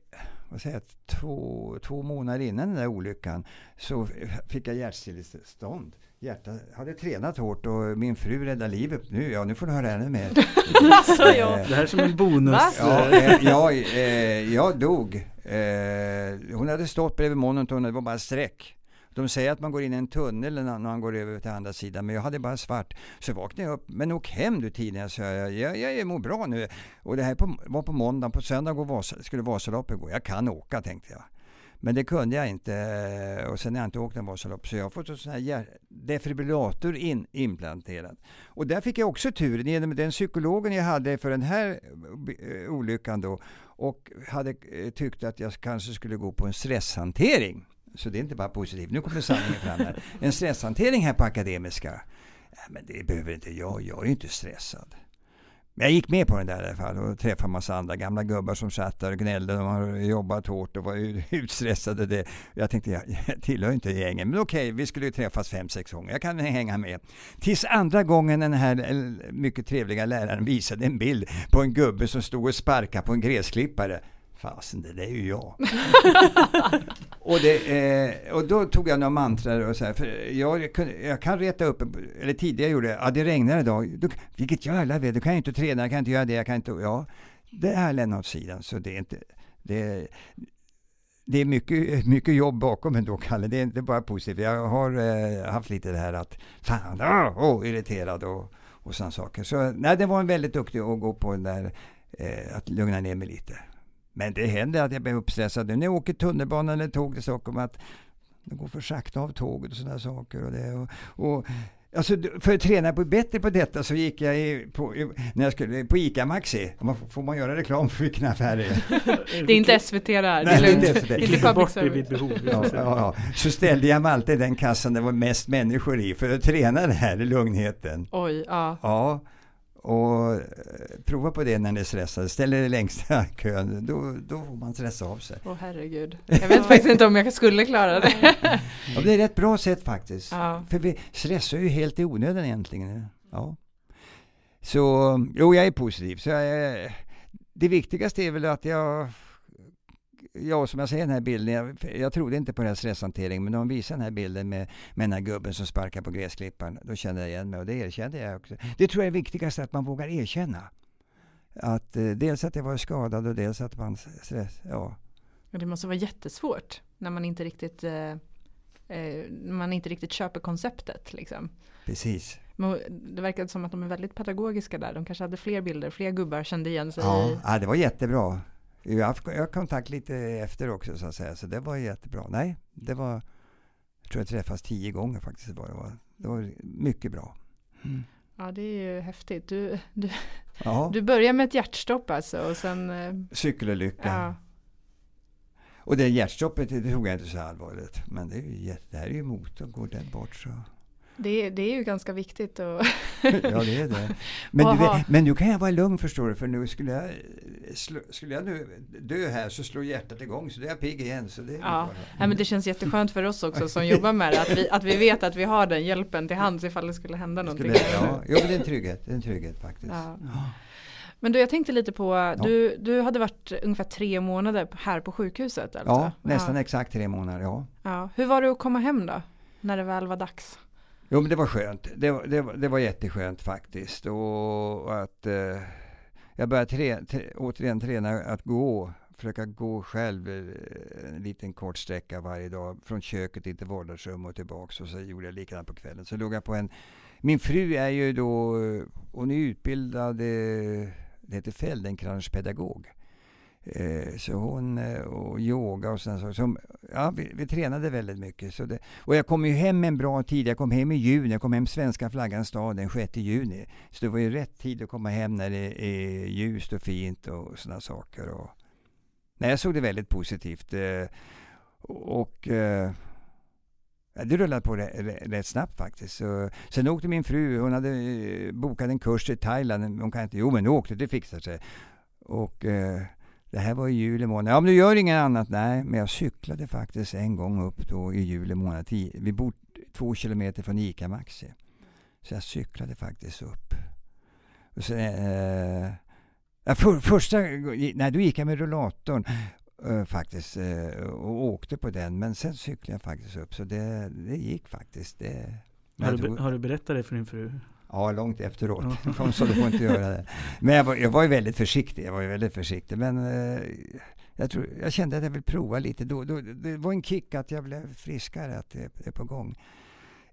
vad säger jag, två, två månader innan den där olyckan så fick jag hjärtstillestånd. Hjärtat hade tränat hårt och min fru räddade livet. Nu, ja, nu får du höra ännu mer. alltså, ja. Det här är som en bonus. Ja, eh, jag, eh, jag dog. Eh, hon hade stått bredvid monitorn och det var bara streck. De säger att man går in i en tunnel när man går över till andra sidan, men jag hade bara svart. Så vaknade jag upp, men åk hem du tidigare, så jag. Jag, jag, jag mår bra nu. Och det här på, var på måndag, på söndag går Vasa, skulle Vasaloppet gå. Jag kan åka, tänkte jag. Men det kunde jag inte och sen har jag inte åkt en Vasalopp så jag har fått en sån här defibrillator in, implanterad. Och där fick jag också turen genom den psykologen jag hade för den här eh, olyckan då och hade eh, tyckt att jag kanske skulle gå på en stresshantering. Så det är inte bara positivt. Nu kommer sanningen fram här. En stresshantering här på Akademiska. Ja, men det behöver inte jag. Jag är ju inte stressad. Men jag gick med på den där i alla fall och träffade en massa andra gamla gubbar som satt där och gnällde. De har jobbat hårt och var utstressade. Det. Jag tänkte, jag, jag tillhör inte gängen. Men okej, vi skulle ju träffas fem, sex gånger. Jag kan hänga med. Tills andra gången den här mycket trevliga läraren visade en bild på en gubbe som stod och sparkade på en gräsklippare. Fasen, det där är ju jag. och, det, eh, och då tog jag några mantror och så här, för jag, jag kan reta upp, eller tidigare gjorde jag, ja det regnar idag, då, vilket jävla väder, du kan ju inte träna, jag kan inte göra det, jag kan inte, ja. Det här lämnar åt sidan, så det är inte, det, det är mycket, mycket jobb bakom ändå, Kalle. Det är inte bara positivt. Jag har eh, haft lite det här att, fan, åh, oh, irriterad och, och sådana saker. Så nej, det var en väldigt duktig att gå på den där, eh, att lugna ner mig lite. Men det händer att jag blir uppstressad. När jag åker tunnelbana eller tåg till Stockholm att det går för sakta av tåget och sådana saker. Och det, och, och Alltså, för att träna på, bättre på detta så gick jag i, på, när jag skulle, på ICA Maxi. Får man göra reklam för vilken affär det är? det är inte SVT det här, Nej, det är lugnt. Det är public service. Vid behov, ja, ja, ja. Så ställde jag mig alltid den kassan det var mest människor i för att träna det här, lugnheten. Oj, ja. Ja, och eh, prova på det när ni är stressade. Ställ er längsta kön, då, då får man stressa av sig. Åh oh, herregud. Jag vet faktiskt inte om jag skulle klara det. ja, det är ett bra sätt faktiskt. Ja. För vi stressar ju helt i onödan egentligen. Ja. Så, jo, jag är positiv. Så jag, det viktigaste är väl att jag ja, som jag ser den här bilden, jag, jag trodde inte på den här stresshanteringen, men när de visade den här bilden med, med den här gubben som sparkar på gräsklipparen, då kände jag igen mig och det erkände jag också. Det tror jag är viktigast att man vågar erkänna. Att eh, dels att jag var skadad och dels att man stress, ja. Det måste vara jättesvårt när man inte riktigt eh, eh, man inte riktigt köper konceptet. Liksom. Precis. Men det verkar som att de är väldigt pedagogiska där. De kanske hade fler bilder, fler gubbar kände igen sig. Ja, ja det var jättebra. Jag har haft kontakt lite efter också så att säga, så det var jättebra. Nej, det var, jag tror jag träffas tio gånger faktiskt. Var det, var, det var mycket bra. Mm. Ja, det är ju häftigt. Du, du, ja. du börjar med ett hjärtstopp alltså och sen... Eh, Cykelolycka. Ja. Och det hjärtstoppet det tog jag inte så allvarligt. Men det, är ju, det här är ju motorn, går den bort så... Det, det är ju ganska viktigt. Och ja, det är det. Men, du, men nu kan jag vara lugn förstår du, för nu skulle jag, skulle jag nu dö här så slår hjärtat igång så då är jag pigg igen. Så det, ja. ja, men det känns jätteskönt för oss också som jobbar med det, att vi, att vi vet att vi har den hjälpen till hands ifall det skulle hända någonting. Skulle, ja, ja, det är en trygghet, det är en trygghet faktiskt. Ja. Men du, jag tänkte lite på, du, du hade varit ungefär tre månader här på sjukhuset? Alltså. Ja, nästan exakt tre månader, ja. ja. Hur var det att komma hem då? När det väl var dags? Jo, men det var skönt. Det, det, det var jätteskönt faktiskt. Och att eh, jag började tre, tre, återigen träna att gå. Försöka gå själv eh, en liten kort sträcka varje dag. Från köket in till vardagsrummet och tillbaks. Och så gjorde jag likadant på kvällen. Så låg jag på en... Min fru är ju då... Eh, hon är utbildad... Eh, det heter Feldenkranschtpedagog. Eh, Eh, så hon eh, och yoga och sådana saker. Så, ja, vi, vi, tränade väldigt mycket. Så det, och jag kom ju hem en bra tid. Jag kom hem i juni. Jag kom hem svenska flaggans dag den 6 juni. Så det var ju rätt tid att komma hem när det är ljust och fint och sådana saker. Och, nej, jag såg det väldigt positivt. Eh, och det rullade på rätt, snabbt faktiskt. Så, sen åkte min fru, hon hade bokat en kurs i Thailand. Hon kan inte, jo men nu åkte, det fixar sig. Och det här var i juli månad. Ja, men du gör inget annat. Nej, men jag cyklade faktiskt en gång upp då i juli månad. Vi bor två kilometer från ICA Maxi. Så jag cyklade faktiskt upp. Och sen, eh, för, första nej, då gick jag med rullatorn eh, faktiskt eh, och åkte på den. Men sen cyklade jag faktiskt upp. Så det, det gick faktiskt. Det, har, du, har du berättat det för din fru? Ja, långt efteråt. Hon sa du får inte göra det. Men jag var, jag var ju väldigt försiktig. Jag var ju väldigt försiktig. Men eh, jag, tror, jag kände att jag vill prova lite. Då, då, det var en kick att jag blev friskare, att det, det är på gång.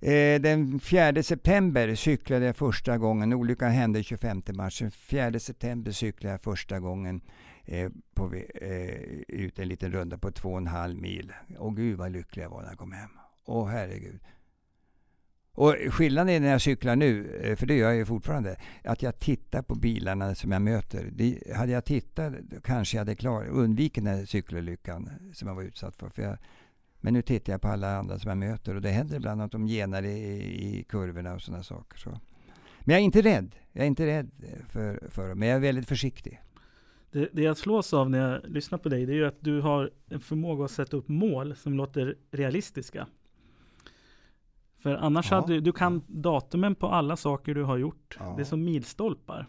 Eh, den 4 september cyklade jag första gången. Olyckan hände 25 mars. Den 4 september cyklade jag första gången eh, på, eh, ut en liten runda på två och en halv mil. Och gud vad lycklig jag var när jag kom hem. Åh herregud. Och skillnaden är när jag cyklar nu, eh, för det gör jag ju fortfarande, att jag tittar på bilarna som jag möter. Det, hade jag tittat kanske jag hade klar, undvikit den här cykelolyckan som jag var utsatt för. för jag, men nu tittar jag på alla andra som jag möter och det händer ibland att de genar i, i kurvorna och sådana saker. Så. Men jag är inte rädd. Jag är inte rädd för, för dem, men jag är väldigt försiktig. Det, det jag slås av när jag lyssnar på dig, det är ju att du har en förmåga att sätta upp mål som låter realistiska. För annars ja. hade du kan datumen på alla saker du har gjort. Ja. Det är som milstolpar.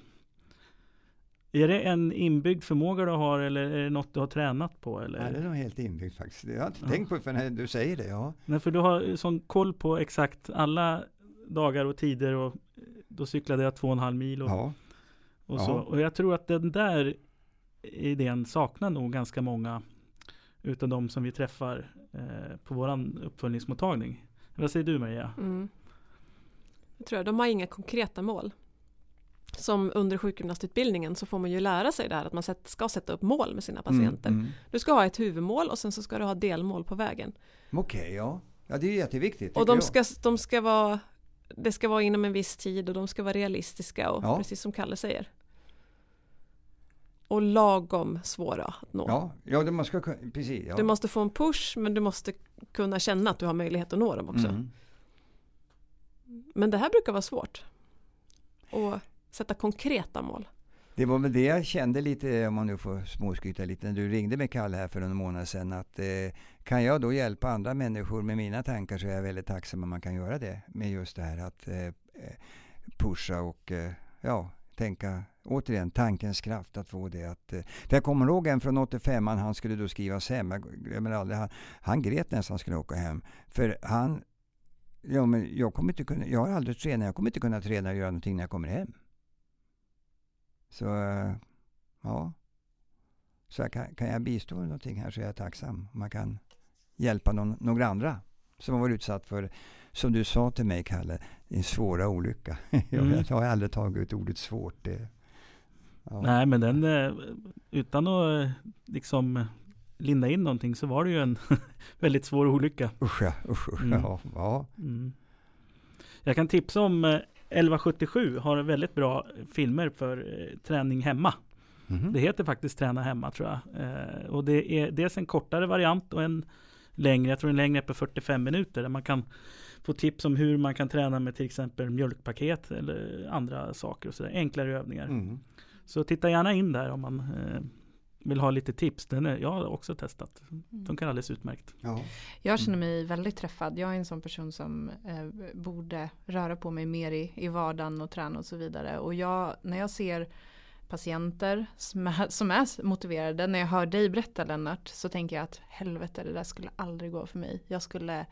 Är det en inbyggd förmåga du har eller är det något du har tränat på? Eller? Nej, det är nog helt inbyggt faktiskt. Jag har inte ja. tänkt på det förrän du säger det. Ja. Nej, för du har sån koll på exakt alla dagar och tider och då cyklade jag två och en halv mil. Och, ja. och, så. och jag tror att den där idén saknar nog ganska många utav de som vi träffar eh, på våran uppföljningsmottagning. Vad säger du Maria? Mm. Jag tror de har inga konkreta mål. Som under sjukgymnastutbildningen så får man ju lära sig det här att man ska sätta upp mål med sina patienter. Mm, mm. Du ska ha ett huvudmål och sen så ska du ha delmål på vägen. Okej, okay, ja. Ja, det är jätteviktigt. Och de ska, de ska vara, det ska vara inom en viss tid och de ska vara realistiska och ja. precis som Kalle säger. Och lagom svåra att nå. Ja, ja man ska, precis. Ja. Du måste få en push men du måste kunna känna att du har möjlighet att nå dem också. Mm. Men det här brukar vara svårt. Att sätta konkreta mål. Det var väl det jag kände lite, om man nu får småskryta lite, när du ringde mig Kalle här för några månader sedan. Att, eh, kan jag då hjälpa andra människor med mina tankar så är jag väldigt tacksam om man kan göra det. Med just det här att eh, eh pusha och eh, ja, tänka återigen tankens kraft att få det att... Eh, för jag kommer ihåg en från 85, han skulle då skrivas hem. Jag glömmer aldrig, han, han grät nästan skulle åka hem. För han... Ja, men jag, kommer inte kunna, jag har aldrig tränat, jag kommer inte kunna träna och göra någonting när jag kommer hem. Så, eh, ja. Så jag kan, kan jag bistå med någonting här så är jag tacksam. Man kan hjälpa någon, några andra som har varit utsatt för som du sa till mig, Kalle, en svåra olycka. Mm. jag har aldrig tagit ut ordet svårt. Det, ja. Nej, men den, eh, utan att eh, liksom linda in någonting så var det ju en väldigt svår olycka. Usch ja, usch, mm. ja. ja. Mm. Jag kan tipsa om 1177 eh, har väldigt bra filmer för träning hemma. Mm. Det heter faktiskt Träna hemma tror jag. och det är dels en kortare variant och en längre. Jag tror en längre är på 45 minuter där man kan få tips om hur man kan träna med till exempel mjölkpaket eller andra saker och så där, enklare övningar. Mm. Så titta gärna in där om man eh, vill ha lite tips. Den är, jag har också testat. Mm. Funkar alldeles utmärkt. Ja. Jag känner mig väldigt träffad. Jag är en sån person som eh, borde röra på mig mer i, i vardagen och träna och så vidare. Och jag, när jag ser patienter som är, som är motiverade. När jag hör dig berätta Lennart så tänker jag att helvete det där skulle aldrig gå för mig. Jag skulle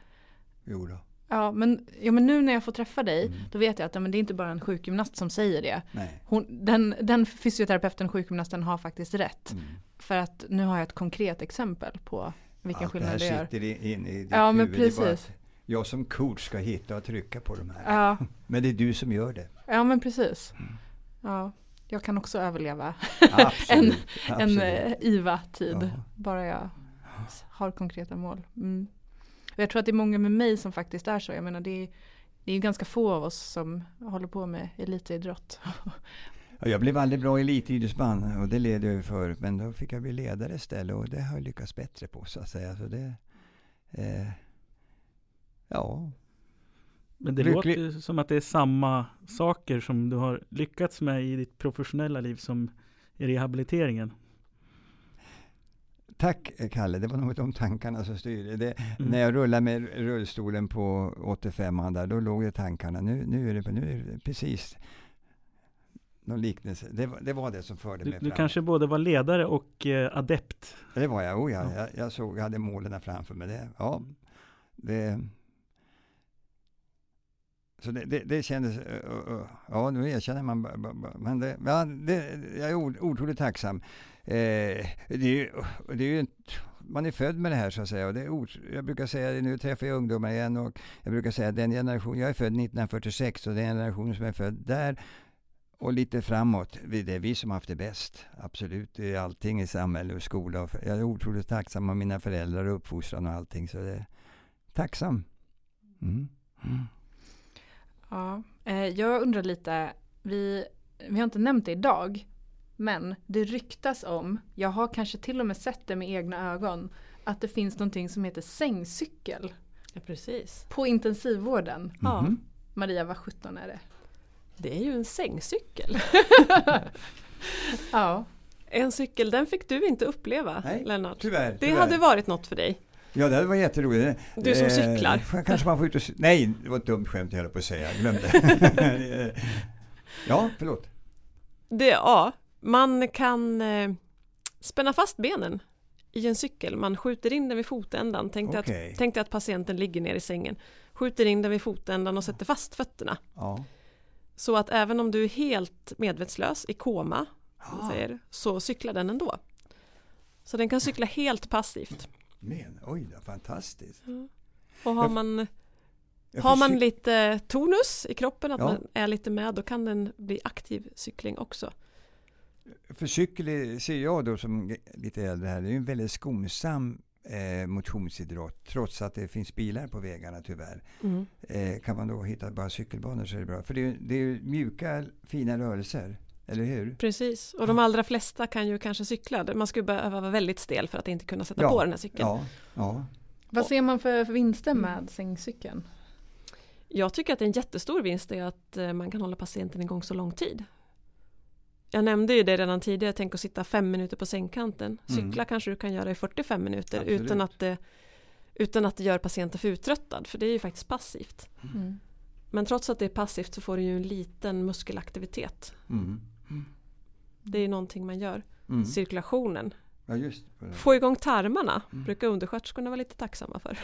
Jo då. Ja men, ja men nu när jag får träffa dig mm. då vet jag att ja, men det är inte bara en sjukgymnast som säger det. Hon, den, den fysioterapeuten, sjukgymnasten har faktiskt rätt. Mm. För att nu har jag ett konkret exempel på vilken Allt skillnad det. Allt det här sitter in i ditt Ja huvud. men precis. jag som coach ska hitta och trycka på de här. Ja. men det är du som gör det. Ja men precis. Mm. Ja jag kan också överleva en, en uh, IVA-tid. Ja. Bara jag har konkreta mål. Mm. Och jag tror att det är många med mig som faktiskt är så. Jag menar det är, det är ganska få av oss som håller på med elitidrott. jag blev aldrig bra elitidrottsman och det led jag ju för. Men då fick jag bli ledare istället och det har jag lyckats bättre på så att säga. Så det, eh, ja, men det Lycklig. låter som att det är samma saker som du har lyckats med i ditt professionella liv som i rehabiliteringen. Tack Kalle, det var nog de tankarna som styrde. Det, mm. När jag rullade med rullstolen på 85 där, då låg det tankarna. Nu, nu, är, det, nu är det precis någon liknelse. Det, det var det som förde du, mig fram. Du kanske både var ledare och eh, adept? Det var jag, oh ja. Jag, jag, såg, jag hade målen framför mig. Det, ja, det, så det, det, det kändes, ja nu erkänner man, men det, ja, det, jag är otroligt tacksam. Eh, det är ju, det är ju man är född med det här så att säga. Och det är, jag brukar säga, det, nu träffar jag ungdomar igen och jag brukar säga att den generation, jag är född 1946 och den generation som är född där och lite framåt. Det är vi som har haft det bäst. Absolut. Det är allting i samhälle och skola. Jag är otroligt tacksam av mina föräldrar och uppfostran och allting. Så det är tacksam. Mm. Mm. Ja, eh, jag undrar lite. Vi, vi har inte nämnt det idag. Men det ryktas om, jag har kanske till och med sett det med egna ögon, att det finns någonting som heter sängcykel. Ja, precis. På intensivvården. Mm -hmm. Ja. Maria, vad sjutton är det? Det är ju en sängcykel. ja. En cykel, den fick du inte uppleva Nej, Lennart. Tyvärr, det hade varit något för dig. Ja, det var jätteroligt. Du som cyklar. Eh, kanske man får ut och Nej, det var ett dumt skämt jag höll på att säga. Jag glömde. ja, förlåt. Det, ja, man kan eh, spänna fast benen i en cykel. Man skjuter in den vid fotändan. Tänk dig, okay. att, tänk dig att patienten ligger ner i sängen. Skjuter in den vid fotändan och sätter fast fötterna. Ja. Så att även om du är helt medvetslös i koma ah. säger, så cyklar den ändå. Så den kan cykla helt passivt. Men, oj, det fantastiskt. Ja. Och har man, har man lite tonus i kroppen, att ja. man är lite med, då kan den bli aktiv cykling också. För cykel ser jag då som lite äldre här, det är ju en väldigt skonsam eh, motionsidrott trots att det finns bilar på vägarna tyvärr. Mm. Eh, kan man då hitta bara cykelbanor så är det bra. För det är, det är mjuka fina rörelser. Eller hur? Precis, och de allra flesta kan ju kanske cykla. Man skulle behöva vara väldigt stel för att inte kunna sätta ja, på den här cykeln. Ja, ja. Vad ser man för, för vinster med sängcykeln? Jag tycker att en jättestor vinst är att eh, man kan hålla patienten igång så lång tid. Jag nämnde ju det redan tidigare, tänk att sitta fem minuter på sängkanten. Mm. Cykla mm. kanske du kan göra i 45 minuter utan att, det, utan att det gör patienten för uttröttad, för det är ju faktiskt passivt. Mm. Men trots att det är passivt så får du ju en liten muskelaktivitet. Mm. Det är någonting man gör. Mm. Cirkulationen. Ja, just Få igång tarmarna mm. brukar undersköterskorna vara lite tacksamma för.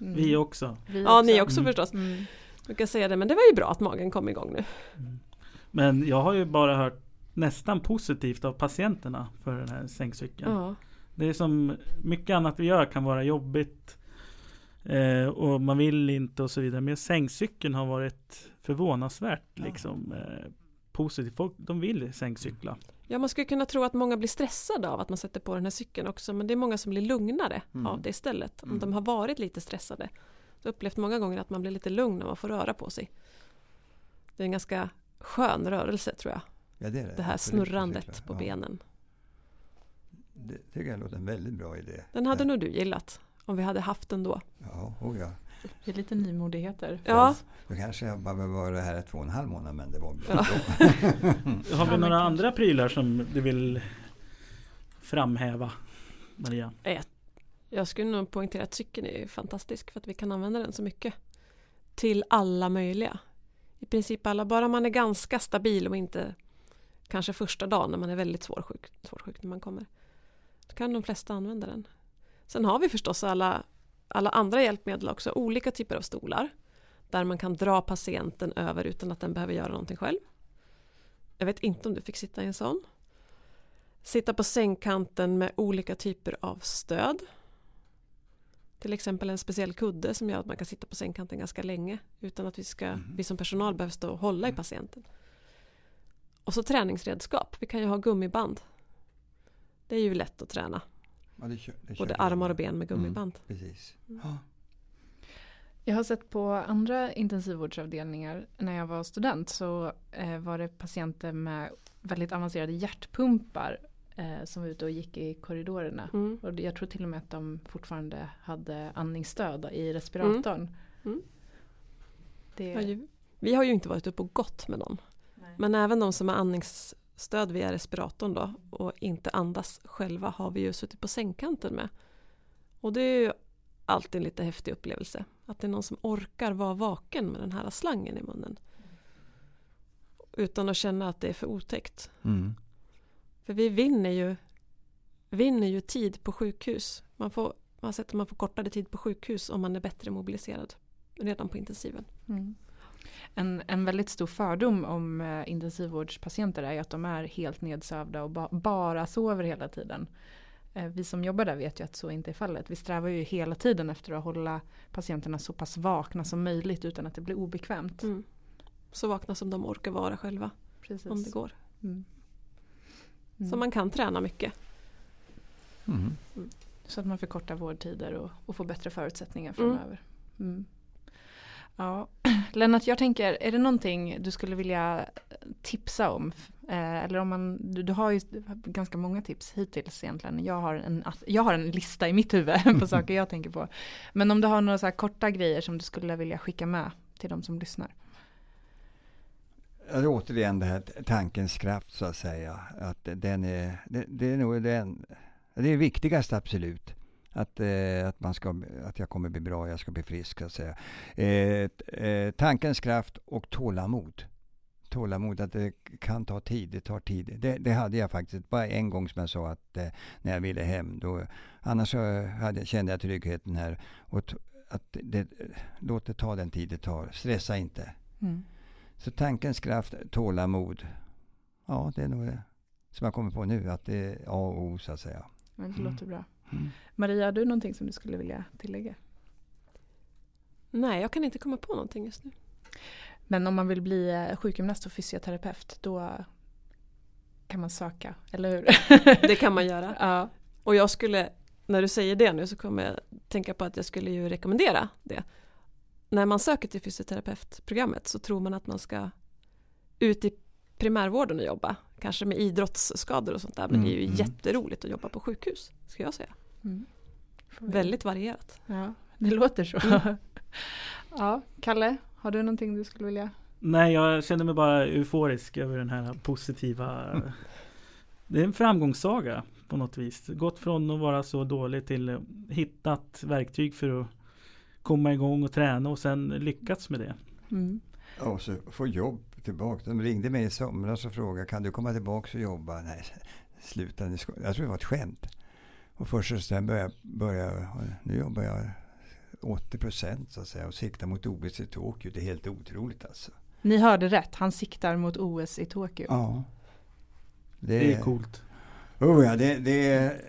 Mm. Vi också. Vi ja, ni också mm. förstås. Mm. Brukar säga det, men det var ju bra att magen kom igång nu. Men jag har ju bara hört nästan positivt av patienterna för den här sängcykeln. Ja. Det är som mycket annat vi gör kan vara jobbigt eh, och man vill inte och så vidare. Men sängcykeln har varit förvånansvärt ja. liksom, eh, positivt. Folk de vill sängcykla. Ja, man skulle kunna tro att många blir stressade av att man sätter på den här cykeln också. Men det är många som blir lugnare mm. av det istället. Om mm. de har varit lite stressade. Jag har upplevt många gånger att man blir lite lugn när man får röra på sig. Det är en ganska skön rörelse tror jag. Ja, det, är det. det här snurrandet på ja. benen. Det tycker jag låter en väldigt bra idé. Den hade nog du gillat. Om vi hade haft den då. Ja, oh ja. Det är lite nymodigheter. Ja. Då kanske jag bara var här två och en halv månad men det var bra. Ja. Har vi några andra prylar som du vill framhäva Maria? Jag skulle nog poängtera att cykeln är fantastisk för att vi kan använda den så mycket. Till alla möjliga. I princip alla, bara man är ganska stabil och inte kanske första dagen när man är väldigt svårsjuk, svårsjuk när man kommer. Då kan de flesta använda den. Sen har vi förstås alla alla andra hjälpmedel också, olika typer av stolar där man kan dra patienten över utan att den behöver göra någonting själv. Jag vet inte om du fick sitta i en sån. Sitta på sängkanten med olika typer av stöd. Till exempel en speciell kudde som gör att man kan sitta på sängkanten ganska länge utan att vi, ska, mm. vi som personal behöver stå och hålla i patienten. Och så träningsredskap. Vi kan ju ha gummiband. Det är ju lätt att träna. Ja, det kör, det Både armar och ben med gummiband. Mm, precis. Mm. Jag har sett på andra intensivvårdsavdelningar när jag var student så eh, var det patienter med väldigt avancerade hjärtpumpar eh, som var ute och gick i korridorerna. Mm. Och jag tror till och med att de fortfarande hade andningsstöd i respiratorn. Mm. mm. Det... Vi har ju inte varit uppe och gått med dem. Nej. Men även de som har andnings stöd via respiratorn då och inte andas själva har vi ju suttit på sängkanten med. Och det är ju alltid en lite häftig upplevelse. Att det är någon som orkar vara vaken med den här slangen i munnen. Utan att känna att det är för otäckt. Mm. För vi vinner ju, vinner ju tid på sjukhus. Man får, man, sett man får kortare tid på sjukhus om man är bättre mobiliserad redan på intensiven. Mm. En, en väldigt stor fördom om eh, intensivvårdspatienter är att de är helt nedsövda och ba, bara sover hela tiden. Eh, vi som jobbar där vet ju att så inte är fallet. Vi strävar ju hela tiden efter att hålla patienterna så pass vakna som möjligt utan att det blir obekvämt. Mm. Så vakna som de orkar vara själva. Precis. om det går. Mm. Så man kan träna mycket. Mm. Så att man förkortar vårdtider och, och får bättre förutsättningar framöver. Mm. Ja. Lennart, jag tänker, är det någonting du skulle vilja tipsa om? Eh, eller om man, du, du, har ju ganska många tips hittills egentligen. Jag har en, jag har en lista i mitt huvud på saker jag tänker på. Men om du har några så korta grejer som du skulle vilja skicka med till de som lyssnar? Ja, återigen det här tankens kraft så att säga. Att den är, det, det är nog den, det är viktigast absolut. Att, eh, att, man ska, att jag kommer bli bra, jag ska bli frisk. Så att säga. Eh, eh, tankens kraft och tålamod. Tålamod, att det kan ta tid, det tar tid. Det, det hade jag faktiskt bara en gång som jag sa att eh, när jag ville hem. Då, annars så hade, kände jag tryggheten här. Och att det, låt det ta den tid det tar, stressa inte. Mm. Så tankens kraft, tålamod. Ja, det är nog det som jag kommer på nu, att det är A och O så att säga. Men det låter bra. Mm. Maria, har du någonting som du skulle vilja tillägga? Nej, jag kan inte komma på någonting just nu. Men om man vill bli eh, sjukgymnast och fysioterapeut då kan man söka, eller hur? Det kan man göra. Ja. Och jag skulle, när du säger det nu så kommer jag tänka på att jag skulle ju rekommendera det. När man söker till fysioterapeutprogrammet så tror man att man ska ut i primärvården och jobba. Kanske med idrottsskador och sånt där. Men mm, det är ju mm. jätteroligt att jobba på sjukhus, ska jag säga. Mm. Väldigt varierat. Ja, det låter så. Mm. ja, Kalle, har du någonting du skulle vilja? Nej, jag känner mig bara euforisk över den här positiva Det är en framgångssaga på något vis. Gått från att vara så dålig till hittat verktyg för att komma igång och träna och sen lyckats med det. Mm. Och så få jobb tillbaka. De ringde mig i somras och frågade kan du komma tillbaka och jobba? Nej, sluta. Jag tror det var ett skämt. Och först sen började, började nu jobbar jag 80 procent så att säga och siktar mot OS i Tokyo. Det är helt otroligt alltså. Ni hörde rätt, han siktar mot OS i Tokyo. Ja. Det, det är coolt. Oh ja, det, det är...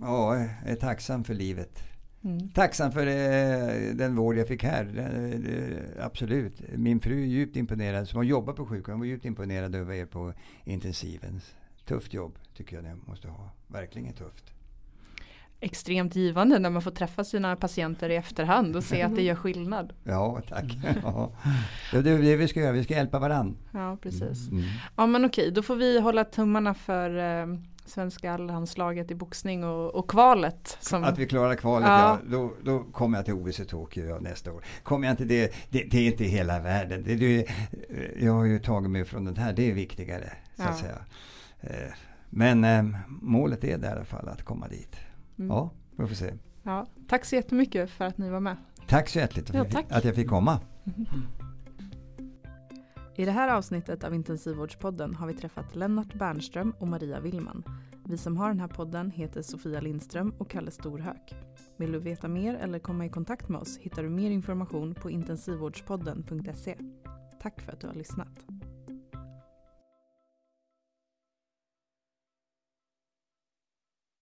Ja, jag är tacksam för livet. Mm. Tacksam för eh, den vård jag fick här. Eh, absolut. Min fru är djupt imponerad, som har jobbat på sjukhuset, var djupt imponerad över er på intensiven. Tufft jobb tycker jag ni måste ha. Verkligen tufft extremt givande när man får träffa sina patienter i efterhand och se att det gör skillnad. Ja, tack. Ja. Det är det vi ska göra, vi ska hjälpa varandra. Ja, precis. Mm. Ja, men okej, då får vi hålla tummarna för eh, svenska allhandslaget i boxning och, och kvalet. Som... Att vi klarar kvalet, ja. ja då, då kommer jag till OS i Tokyo nästa år. Kommer jag inte det, det, det är inte hela världen. Det, det, jag har ju tagit mig från den här, det är viktigare. Så att säga. Eh, men eh, målet är det i alla fall, att komma dit. Mm. Ja, vi får se. Ja, tack så jättemycket för att ni var med. Tack så hjärtligt för ja, att jag fick komma. Mm. I det här avsnittet av Intensivvårdspodden har vi träffat Lennart Bernström och Maria Willman. Vi som har den här podden heter Sofia Lindström och Kalle Storhök. Vill du veta mer eller komma i kontakt med oss hittar du mer information på intensivvårdspodden.se. Tack för att du har lyssnat.